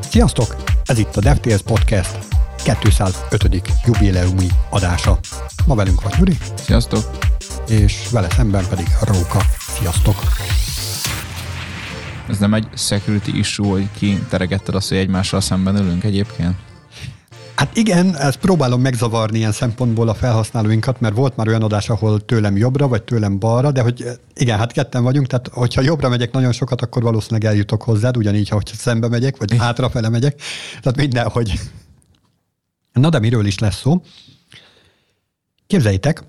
Sziasztok! Ez itt a DevTales Podcast 205. jubileumi adása. Ma velünk van Gyuri. Sziasztok! És vele szemben pedig Róka. Sziasztok! Ez nem egy security issue, hogy ki teregetted azt, hogy egymással szemben ülünk egyébként? Hát igen, ezt próbálom megzavarni ilyen szempontból a felhasználóinkat, mert volt már olyan adás, ahol tőlem jobbra, vagy tőlem balra, de hogy igen, hát ketten vagyunk, tehát hogyha jobbra megyek nagyon sokat, akkor valószínűleg eljutok hozzád, ugyanígy, ha szembe megyek, vagy hátrafele megyek, tehát mindenhogy. Na de miről is lesz szó? Képzeljétek,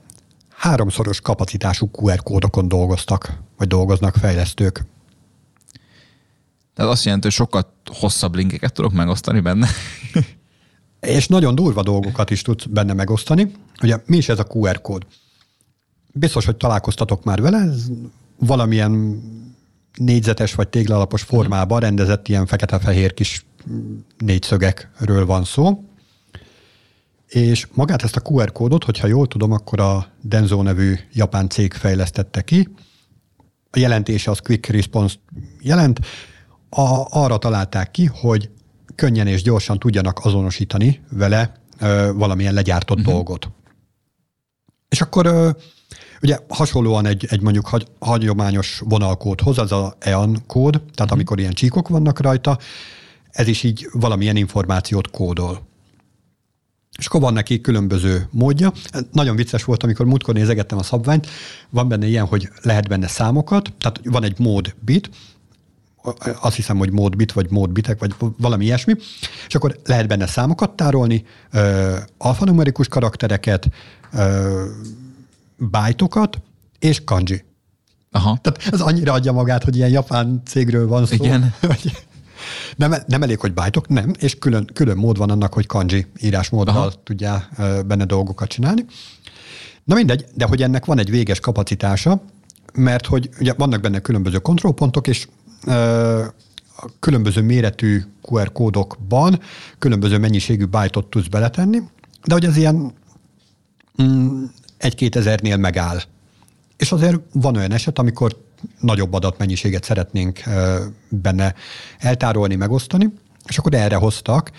háromszoros kapacitású QR kódokon dolgoztak, vagy dolgoznak fejlesztők. Tehát azt jelenti, hogy sokkal hosszabb linkeket tudok megosztani benne. És nagyon durva dolgokat is tudsz benne megosztani. Ugye mi is ez a QR kód? Biztos, hogy találkoztatok már vele, ez valamilyen négyzetes vagy téglalapos formában rendezett ilyen fekete-fehér kis négyszögekről van szó. És magát ezt a QR kódot, hogyha jól tudom, akkor a Denso nevű japán cég fejlesztette ki. A jelentése az Quick Response jelent. A, arra találták ki, hogy könnyen és gyorsan tudjanak azonosítani vele ö, valamilyen legyártott uh-huh. dolgot. És akkor ö, ugye hasonlóan egy, egy mondjuk hagy, hagyományos vonalkódhoz, az a EAN kód, tehát uh-huh. amikor ilyen csíkok vannak rajta, ez is így valamilyen információt kódol. És akkor van neki különböző módja. Nagyon vicces volt, amikor múltkor nézegettem a szabványt, van benne ilyen, hogy lehet benne számokat, tehát van egy mód bit, azt hiszem, hogy módbit, vagy módbitek, vagy valami ilyesmi, és akkor lehet benne számokat tárolni, alfanumerikus karaktereket, bájtokat, és kanji. Aha. Tehát ez annyira adja magát, hogy ilyen japán cégről van szó. Igen. Hogy nem, nem elég, hogy bájtok, nem, és külön, külön mód van annak, hogy kanji írásmóddal Aha. tudjál benne dolgokat csinálni. Na mindegy, de hogy ennek van egy véges kapacitása, mert hogy ugye vannak benne különböző kontrollpontok, és különböző méretű QR kódokban különböző mennyiségű byte tudsz beletenni, de hogy ez ilyen mm, egy-két ezernél megáll. És azért van olyan eset, amikor nagyobb adatmennyiséget szeretnénk benne eltárolni, megosztani, és akkor erre hoztak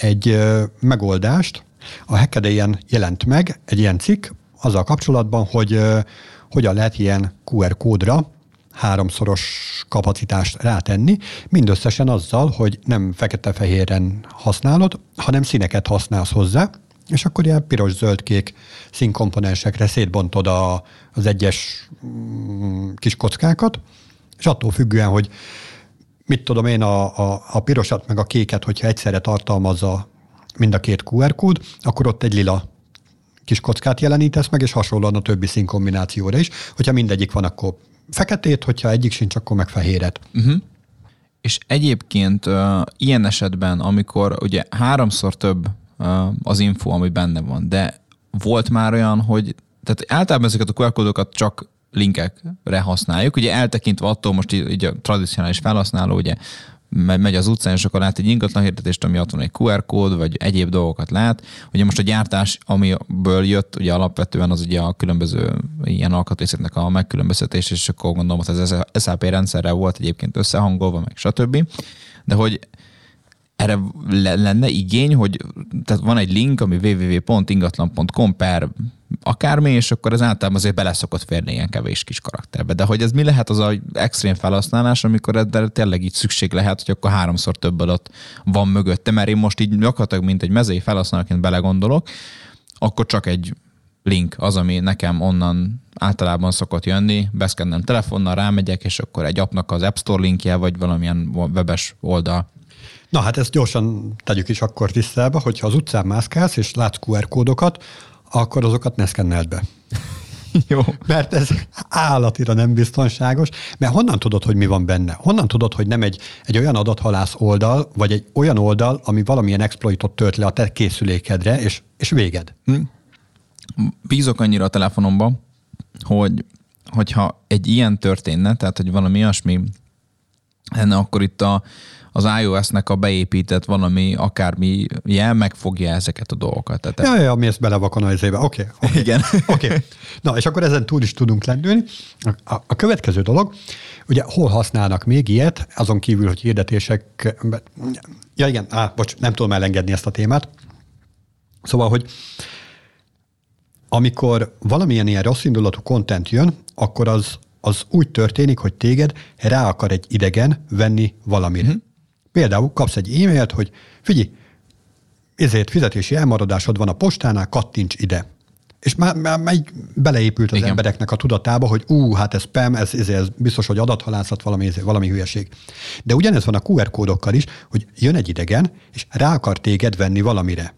egy megoldást. A Hackaday-en jelent meg egy ilyen cikk azzal kapcsolatban, hogy hogyan lehet ilyen QR kódra háromszoros kapacitást rátenni, mindösszesen azzal, hogy nem fekete-fehéren használod, hanem színeket használsz hozzá, és akkor ilyen piros-zöld-kék színkomponensekre szétbontod a, az egyes mm, kis kockákat, és attól függően, hogy mit tudom én, a, a, a pirosat meg a kéket, hogyha egyszerre tartalmazza mind a két QR kód, akkor ott egy lila kis kockát jelenítesz meg, és hasonlóan a többi színkombinációra is. Hogyha mindegyik van, akkor feketét, hogyha egyik sincs, akkor meg fehéret. Uh-huh. És egyébként uh, ilyen esetben, amikor ugye háromszor több uh, az info, ami benne van, de volt már olyan, hogy tehát általában ezeket a QR csak linkekre használjuk. Ugye eltekintve attól most így, így a tradicionális felhasználó ugye megy az utcán, és akkor lát egy ingatlan hirdetést, ami ott van egy QR kód, vagy egyéb dolgokat lát. Ugye most a gyártás, amiből jött, ugye alapvetően az ugye a különböző ilyen alkatrészeknek a megkülönböztetés, és akkor gondolom, hogy az SAP rendszerrel volt egyébként összehangolva, meg stb. De hogy erre lenne igény, hogy tehát van egy link, ami www.ingatlan.com per akármi, és akkor ez általában azért bele szokott férni ilyen kevés kis karakterbe. De hogy ez mi lehet az a extrém felhasználás, amikor ebben tényleg így szükség lehet, hogy akkor háromszor több adat van mögötte, mert én most így gyakorlatilag, mint egy mezei felhasználóként belegondolok, akkor csak egy link az, ami nekem onnan általában szokott jönni, beszkennem telefonnal, rámegyek, és akkor egy appnak az App Store linkje, vagy valamilyen webes oldal Na hát ezt gyorsan tegyük is akkor tisztába, hogyha az utcán mászkálsz és látsz QR kódokat, akkor azokat ne szkenneld be. Jó. Mert ez állatira nem biztonságos, mert honnan tudod, hogy mi van benne? Honnan tudod, hogy nem egy, egy olyan adathalász oldal, vagy egy olyan oldal, ami valamilyen exploitot tölt le a te készülékedre, és, és véged? Hm? Bízok annyira a telefonomba, hogy hogyha egy ilyen történne, tehát hogy valami olyasmi lenne, akkor itt a, az iOS-nek a beépített valami, akármi jel megfogja ezeket a dolgokat. Tehát ja, ja, mi ezt belevakon a. Oké. Okay, okay. Igen. Oké. Okay. Na, és akkor ezen túl is tudunk lendülni. A, a következő dolog, ugye hol használnak még ilyet, azon kívül, hogy hirdetések... Ja igen, á, bocs, nem tudom elengedni ezt a témát. Szóval, hogy amikor valamilyen ilyen rossz indulatú content jön, akkor az, az úgy történik, hogy téged rá akar egy idegen venni valamire. Mm-hmm. Például kapsz egy e-mailt, hogy figyelj, ezért fizetési elmaradásod van a postánál, kattints ide. És már, már, már beleépült az Igen. embereknek a tudatába, hogy ú, hát ez spam, ez, ez, ez biztos, hogy adathalászat, valami, ez, valami hülyeség. De ugyanez van a QR kódokkal is, hogy jön egy idegen, és rá akar téged venni valamire.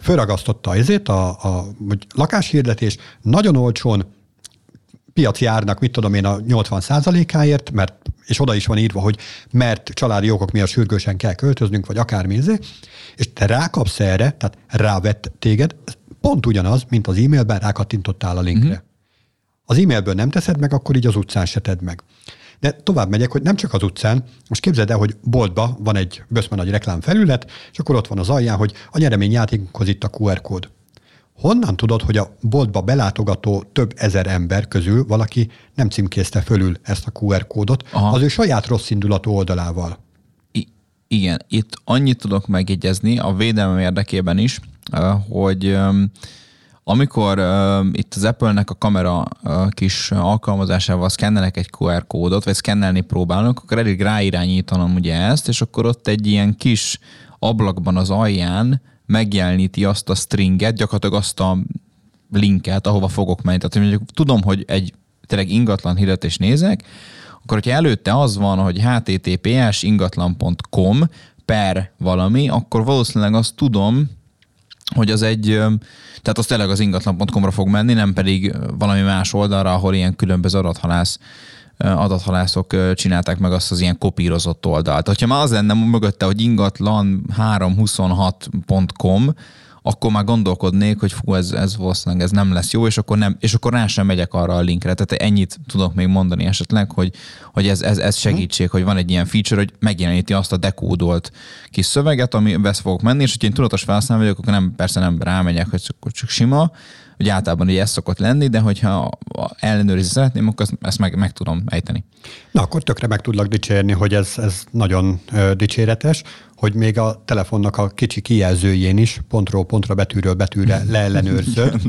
Fölragasztotta ezért a, a hogy lakáshirdetés, nagyon olcsón, piaci árnak, mit tudom én, a 80 áért, mert, és oda is van írva, hogy mert családi okok miatt sürgősen kell költöznünk, vagy akármi, és te rákapsz erre, tehát rávett téged, pont ugyanaz, mint az e-mailben rákattintottál a linkre. Uh-huh. Az e-mailből nem teszed meg, akkor így az utcán se tedd meg. De tovább megyek, hogy nem csak az utcán, most képzeld el, hogy boltba van egy böszme nagy reklámfelület, és akkor ott van az alján, hogy a nyereményjátékhoz itt a QR kód. Honnan tudod, hogy a boltba belátogató több ezer ember közül valaki nem címkézte fölül ezt a QR kódot Aha. az ő saját rossz indulatú oldalával? I- igen, itt annyit tudok megjegyezni a védelmem érdekében is, hogy amikor uh, itt az Apple-nek a kamera uh, kis alkalmazásával szkennelnek egy QR kódot, vagy szkennelni próbálnak, akkor elég ráirányítanom ugye ezt, és akkor ott egy ilyen kis ablakban az alján megjeleníti azt a stringet, gyakorlatilag azt a linket, ahova fogok menni. Tehát mondjuk tudom, hogy egy tényleg ingatlan hirdetést nézek, akkor hogyha előtte az van, hogy https ingatlan.com per valami, akkor valószínűleg azt tudom, hogy az egy, tehát az tényleg az ingatlan.com-ra fog menni, nem pedig valami más oldalra, ahol ilyen különböző adathalász adathalászok csinálták meg azt az ilyen kopírozott oldalt. Ha már az lenne mögötte, hogy ingatlan 326.com, akkor már gondolkodnék, hogy fú, ez, ez valószínűleg ez nem lesz jó, és akkor, nem, és akkor rá sem megyek arra a linkre. Tehát ennyit tudok még mondani esetleg, hogy, hogy ez, ez, ez segítség, hogy van egy ilyen feature, hogy megjeleníti azt a dekódolt kis szöveget, ami vesz fogok menni, és hogyha én tudatos felhasználó vagyok, akkor nem, persze nem rámegyek, hogy csak, csak sima, hogy általában ugye ez szokott lenni, de hogyha ellenőrizni szeretném, akkor ezt meg, meg tudom ejteni. Na, akkor tökre meg tudlak dicsérni, hogy ez, ez nagyon ö, dicséretes, hogy még a telefonnak a kicsi kijelzőjén is pontról pontra, betűről betűre leellenőrzöd.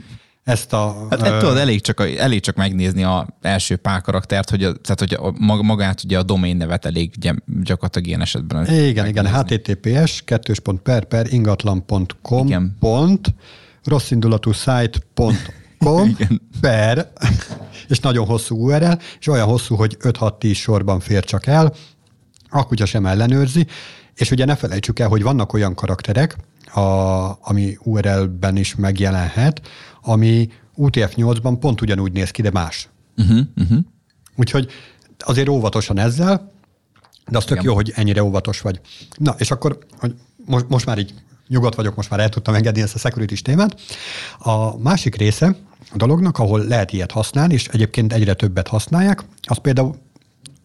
Ezt a, hát ö... tudod, elég csak, elég csak megnézni a első pár karaktert, hogy, a, tehát, hogy a, magát ugye a domain nevet elég gyakorlatilag ilyen esetben. Igen, igen, https per per ingatlan.com igen. pont rosszindulatú site.com per, és nagyon hosszú URL, és olyan hosszú, hogy 5-6-10 sorban fér csak el, a kutya sem ellenőrzi, és ugye ne felejtsük el, hogy vannak olyan karakterek, a, ami URL-ben is megjelenhet, ami UTF-8-ban pont ugyanúgy néz ki, de más. Uh-huh, uh-huh. Úgyhogy azért óvatosan ezzel, de az tök Igen. jó, hogy ennyire óvatos vagy. Na, és akkor hogy most, most már így nyugodt vagyok, most már el tudtam engedni ezt a security témát. A másik része a dolognak, ahol lehet ilyet használni, és egyébként egyre többet használják, az például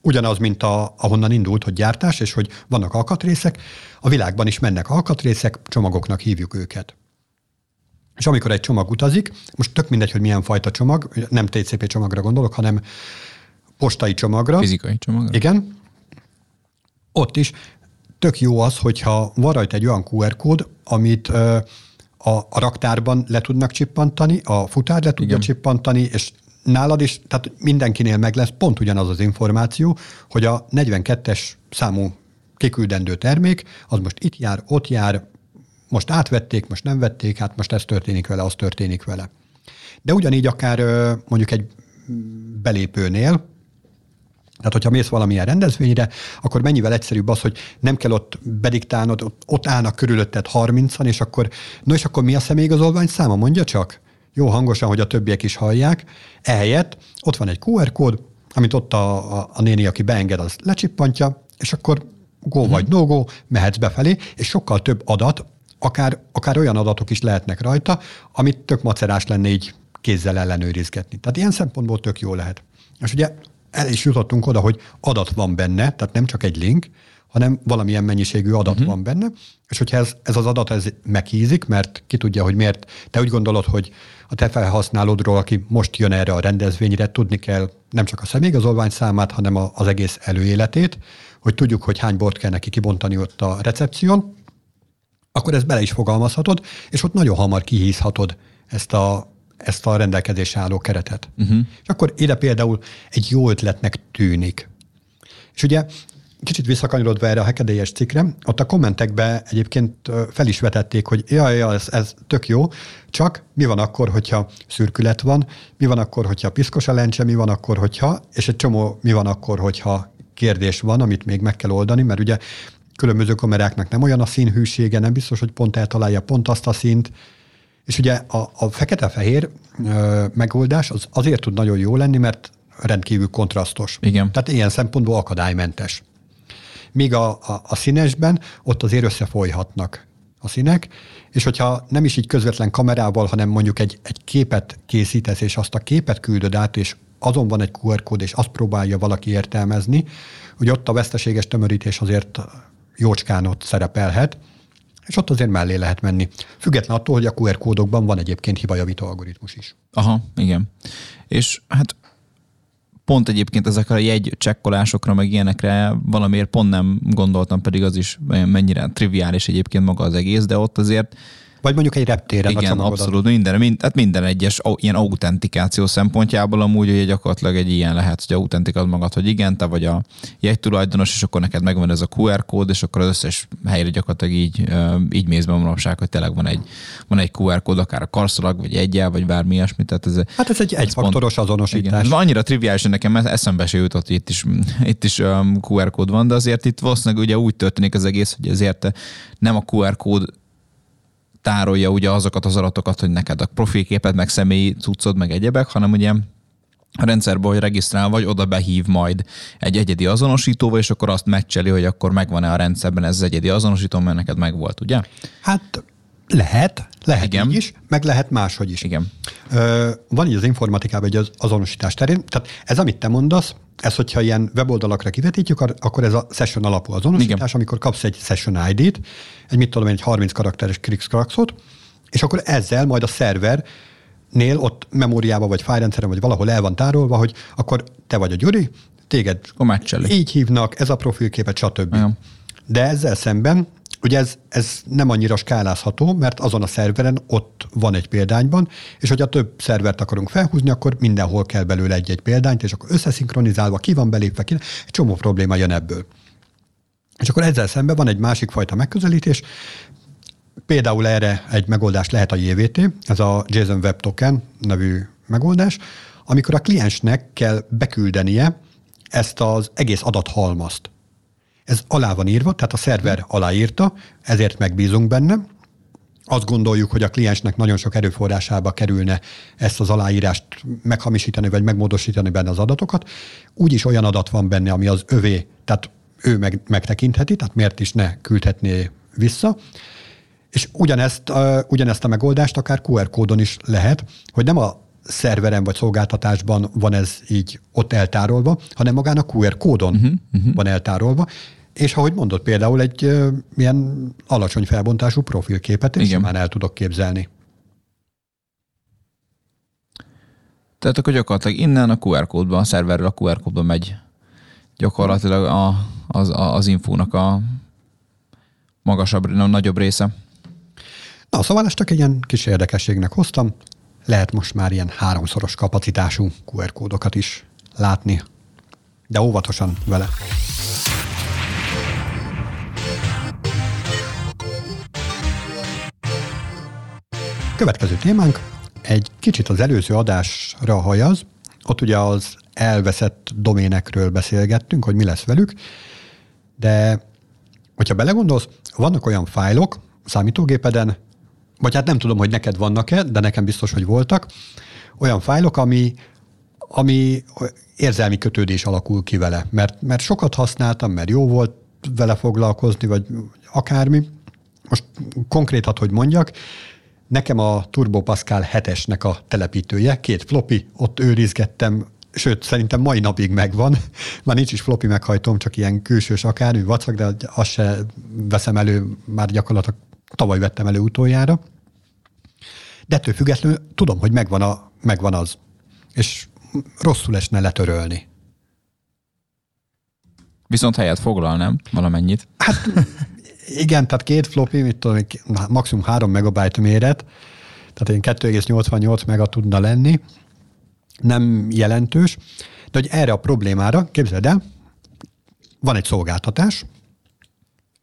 ugyanaz, mint a, ahonnan indult, hogy gyártás, és hogy vannak alkatrészek, a világban is mennek alkatrészek, csomagoknak hívjuk őket. És amikor egy csomag utazik, most tök mindegy, hogy milyen fajta csomag, nem TCP csomagra gondolok, hanem postai csomagra. Fizikai csomagra. Igen. Ott is tök jó az, hogyha van rajta egy olyan QR kód, amit ö, a, a raktárban le tudnak csippantani, a futár le tudja Igen. csippantani, és nálad is, tehát mindenkinél meg lesz pont ugyanaz az információ, hogy a 42-es számú kiküldendő termék, az most itt jár, ott jár, most átvették, most nem vették, hát most ez történik vele, az történik vele. De ugyanígy akár mondjuk egy belépőnél, tehát, hogyha mész valamilyen rendezvényre, akkor mennyivel egyszerűbb az, hogy nem kell ott bediktálnod, ott, állnak körülötted 30-an, és akkor, no és akkor mi a személyigazolvány száma, mondja csak? Jó hangosan, hogy a többiek is hallják. Ehelyett ott van egy QR kód, amit ott a, a, a néni, aki beenged, az lecsippantja, és akkor go vagy no go, mehetsz befelé, és sokkal több adat, akár, akár olyan adatok is lehetnek rajta, amit tök macerás lenne így kézzel ellenőrizgetni. Tehát ilyen szempontból tök jó lehet. És ugye el is jutottunk oda, hogy adat van benne, tehát nem csak egy link, hanem valamilyen mennyiségű adat uh-huh. van benne, és hogyha ez, ez az adat ez meghízik, mert ki tudja, hogy miért, te úgy gondolod, hogy a te felhasználódról, aki most jön erre a rendezvényre, tudni kell nem csak a személyigazolvány számát, hanem a, az egész előéletét, hogy tudjuk, hogy hány bort kell neki kibontani ott a recepción, akkor ezt bele is fogalmazhatod, és ott nagyon hamar kihízhatod ezt a, ezt a rendelkezés álló keretet. Uh-huh. És akkor ide például egy jó ötletnek tűnik. És ugye kicsit visszakanyarodva erre a hekedélyes cikkre, ott a kommentekbe egyébként fel is vetették, hogy jaj, jaj ez, ez tök jó, csak mi van akkor, hogyha szürkület van, mi van akkor, hogyha piszkos a lencse, mi van akkor, hogyha, és egy csomó mi van akkor, hogyha kérdés van, amit még meg kell oldani, mert ugye különböző kameráknak nem olyan a színhűsége, nem biztos, hogy pont eltalálja pont azt a színt, és ugye a, a fekete-fehér megoldás az azért tud nagyon jó lenni, mert rendkívül kontrasztos. Igen. Tehát ilyen szempontból akadálymentes. Míg a, a, a színesben ott azért összefolyhatnak a színek, és hogyha nem is így közvetlen kamerával, hanem mondjuk egy, egy képet készítesz, és azt a képet küldöd át, és azon van egy QR kód, és azt próbálja valaki értelmezni, hogy ott a veszteséges tömörítés azért jócskán ott szerepelhet, és ott azért mellé lehet menni. Független attól, hogy a QR kódokban van egyébként hibajavító algoritmus is. Aha, igen. És hát pont egyébként ezekre a jegy csekkolásokra, meg ilyenekre valamiért pont nem gondoltam, pedig az is mennyire triviális egyébként maga az egész, de ott azért vagy mondjuk egy reptéren Igen, a abszolút. Minden, mind, hát minden egyes ilyen autentikáció szempontjából amúgy, hogy gyakorlatilag egy ilyen lehet, hogy autentikad magad, hogy igen, te vagy a jegytulajdonos, és akkor neked megvan ez a QR kód, és akkor az összes helyre gyakorlatilag így, így mész be manapság, hogy tényleg van egy, van egy QR kód, akár a karszalag, vagy egyel, vagy bármi ilyesmi. Tehát ez, hát ez egy egyfaktoros azonosítás. Igen. Annyira triviális, hogy nekem eszembe se jutott, hogy itt is, itt is QR kód van, de azért itt valószínűleg ugye úgy történik az egész, hogy ezért nem a QR kód tárolja ugye azokat az adatokat, hogy neked a profilképed, meg személyi cuccod, meg egyebek, hanem ugye a rendszerbe, hogy regisztrál vagy, oda behív majd egy egyedi azonosítóval, és akkor azt meccseli, hogy akkor megvan-e a rendszerben ez az egyedi azonosító, mert neked megvolt, ugye? Hát lehet, lehet Igen. így is, meg lehet máshogy is. Igen. Van így az informatikában egy az azonosítás terén, tehát ez, amit te mondasz, ez, hogyha ilyen weboldalakra kivetítjük, akkor ez a session alapú azonosítás, Igen. amikor kapsz egy session ID-t, egy mit tudom egy 30 karakteres krikszkrakszot, és akkor ezzel majd a szerver nél ott memóriában, vagy fájrendszeren, vagy valahol el van tárolva, hogy akkor te vagy a Gyuri, téged így hívnak, ez a profilképet, stb. Igen. De ezzel szemben Ugye ez, ez nem annyira skálázható, mert azon a szerveren ott van egy példányban, és hogyha több szervert akarunk felhúzni, akkor mindenhol kell belőle egy-egy példányt, és akkor összeszinkronizálva, ki van belépve, ki, egy csomó probléma jön ebből. És akkor ezzel szemben van egy másik fajta megközelítés, Például erre egy megoldás lehet a JVT, ez a JSON Web Token nevű megoldás, amikor a kliensnek kell beküldenie ezt az egész adathalmazt. Ez alá van írva, tehát a szerver aláírta, ezért megbízunk benne. Azt gondoljuk, hogy a kliensnek nagyon sok erőforrásába kerülne ezt az aláírást meghamisítani, vagy megmódosítani benne az adatokat. Úgyis olyan adat van benne, ami az övé, tehát ő meg, megtekintheti, tehát miért is ne küldhetné vissza. És ugyanezt, uh, ugyanezt a megoldást akár QR kódon is lehet, hogy nem a szerveren vagy szolgáltatásban van ez így ott eltárolva, hanem magán a QR kódon uh-huh, uh-huh. van eltárolva, és ahogy mondott, például egy uh, milyen alacsony felbontású profilképet is már el tudok képzelni. Tehát akkor gyakorlatilag innen a QR kódba, a szerverről a QR kódba megy gyakorlatilag a, az, az infónak a magasabb, nagyobb része. Na, szóval ezt csak egy ilyen kis érdekességnek hoztam. Lehet most már ilyen háromszoros kapacitású QR kódokat is látni, de óvatosan vele. Következő témánk egy kicsit az előző adásra hajaz. Ott ugye az elveszett doménekről beszélgettünk, hogy mi lesz velük, de hogyha belegondolsz, vannak olyan fájlok számítógépeden, vagy hát nem tudom, hogy neked vannak-e, de nekem biztos, hogy voltak, olyan fájlok, ami, ami érzelmi kötődés alakul ki vele, mert, mert sokat használtam, mert jó volt vele foglalkozni, vagy akármi. Most konkrétat, hogy mondjak, Nekem a Turbo Pascal 7-esnek a telepítője, két floppy, ott őrizgettem sőt, szerintem mai napig megvan. Már nincs is floppy meghajtom, csak ilyen külsős akármi vacak, de azt se veszem elő, már gyakorlatilag tavaly vettem elő utoljára. De ettől függetlenül tudom, hogy megvan, a, megvan az. És rosszul esne letörölni. Viszont helyet foglal, nem? Valamennyit. Hát igen, tehát két floppy, mit tudom, maximum 3 megabyte méret, tehát én 2,88 mega tudna lenni, nem jelentős, de hogy erre a problémára, képzeld el, van egy szolgáltatás,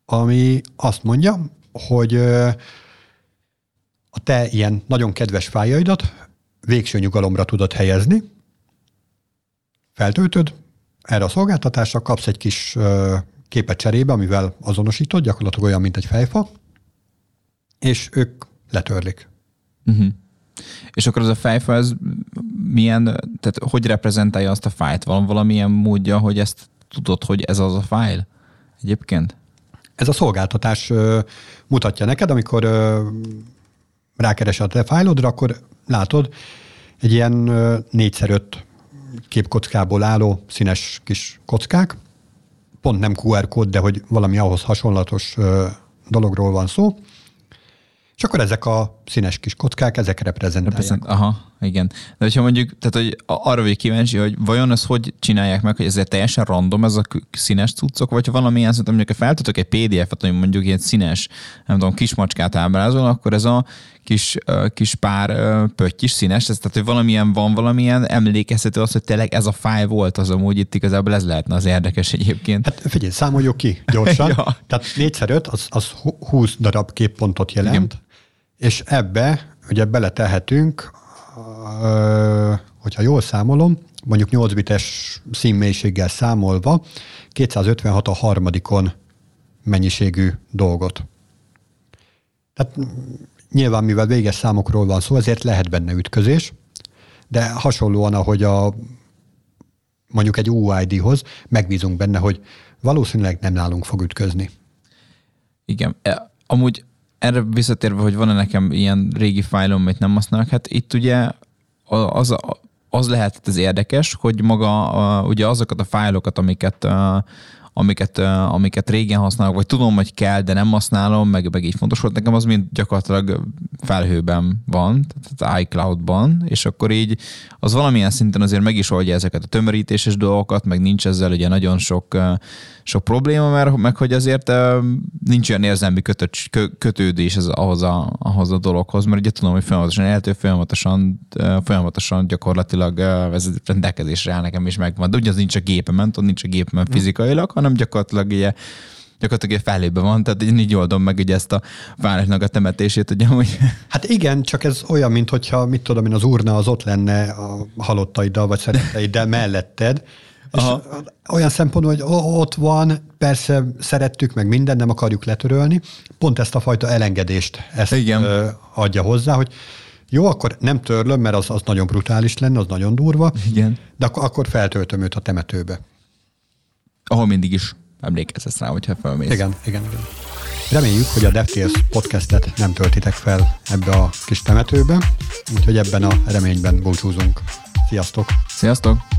ami azt mondja, hogy a te ilyen nagyon kedves fájaidat végső nyugalomra tudod helyezni, feltöltöd, erre a szolgáltatásra kapsz egy kis képet cserébe, amivel azonosítod, gyakorlatilag olyan, mint egy fejfa, és ők letörlik. Uh-huh. És akkor az a fejfa, ez milyen, tehát hogy reprezentálja azt a fájt? Van valamilyen módja, hogy ezt tudod, hogy ez az a fájl egyébként? Ez a szolgáltatás ö, mutatja neked, amikor ö, rákeresel a te fájlodra, akkor látod egy ilyen 4x5 képkockából álló színes kis kockák, pont nem QR kód, de hogy valami ahhoz hasonlatos dologról van szó, és akkor ezek a színes kis kockák, ezek reprezentálják. Reprezent, aha, igen. De hogyha mondjuk, tehát hogy arra vagy kíváncsi, hogy vajon ez hogy csinálják meg, hogy ezért teljesen random ez a színes cuccok, vagy ha valamilyen szint, mondjuk feltudok egy PDF-et, hogy mondjuk ilyen színes, nem tudom, kismacskát ábrázol, akkor ez a kis, kis pár pötty is színes, ez, tehát hogy valamilyen van, valamilyen emlékeztető az, hogy tényleg ez a fáj volt, az amúgy itt igazából ez lehetne az érdekes egyébként. Hát figyelj, számoljuk ki gyorsan. ja. Tehát 4x5 az, az 20 darab képpontot jelent, Igen. és ebbe ugye beletelhetünk, hogyha jól számolom, mondjuk 8 bites színmélységgel számolva, 256 a harmadikon mennyiségű dolgot. Tehát Nyilván, mivel véges számokról van szó, ezért lehet benne ütközés, de hasonlóan, ahogy a mondjuk egy UID-hoz megbízunk benne, hogy valószínűleg nem nálunk fog ütközni. Igen. E, amúgy erre visszatérve, hogy van-e nekem ilyen régi fájlom, amit nem használok, hát itt ugye az, az lehet az érdekes, hogy maga ugye azokat a fájlokat, amiket amiket, amiket régen használok, vagy tudom, hogy kell, de nem használom, meg, meg így fontos volt. Nekem, az mind gyakorlatilag felhőben van, tehát iCloud-ban, és akkor így az valamilyen szinten azért meg is oldja ezeket a tömörítéses dolgokat, meg nincs ezzel ugye nagyon sok, sok probléma, mert meg hogy azért nincs olyan érzelmi kötött, kötődés ez ahhoz a, ahhoz a dologhoz, mert ugye tudom, hogy folyamatosan eltő, folyamatosan, folyamatosan gyakorlatilag ez rendelkezésre áll nekem is megvan. De ugye az nincs a gépemen, tudod, nincs a gépemen fizikailag, hanem gyakorlatilag ugye gyakorlatilag egy felében van, tehát így oldom meg ugye ezt a városnak a temetését, ugye hogy... Hát igen, csak ez olyan, mint hogyha, mit tudom én, az urna az ott lenne a halottaiddal, vagy szeretteiddel melletted, és olyan szempontból, hogy ott van, persze szerettük meg minden, nem akarjuk letörölni, pont ezt a fajta elengedést ezt Igen. adja hozzá, hogy jó, akkor nem törlöm, mert az, az nagyon brutális lenne, az nagyon durva, Igen. de akkor, akkor feltöltöm őt a temetőbe. Ahol mindig is emlékezz rá, hogyha felmész. Igen, igen, igen. Reméljük, hogy a DevTales podcastet nem töltitek fel ebbe a kis temetőbe, úgyhogy ebben a reményben búcsúzunk. Sziasztok! Sziasztok!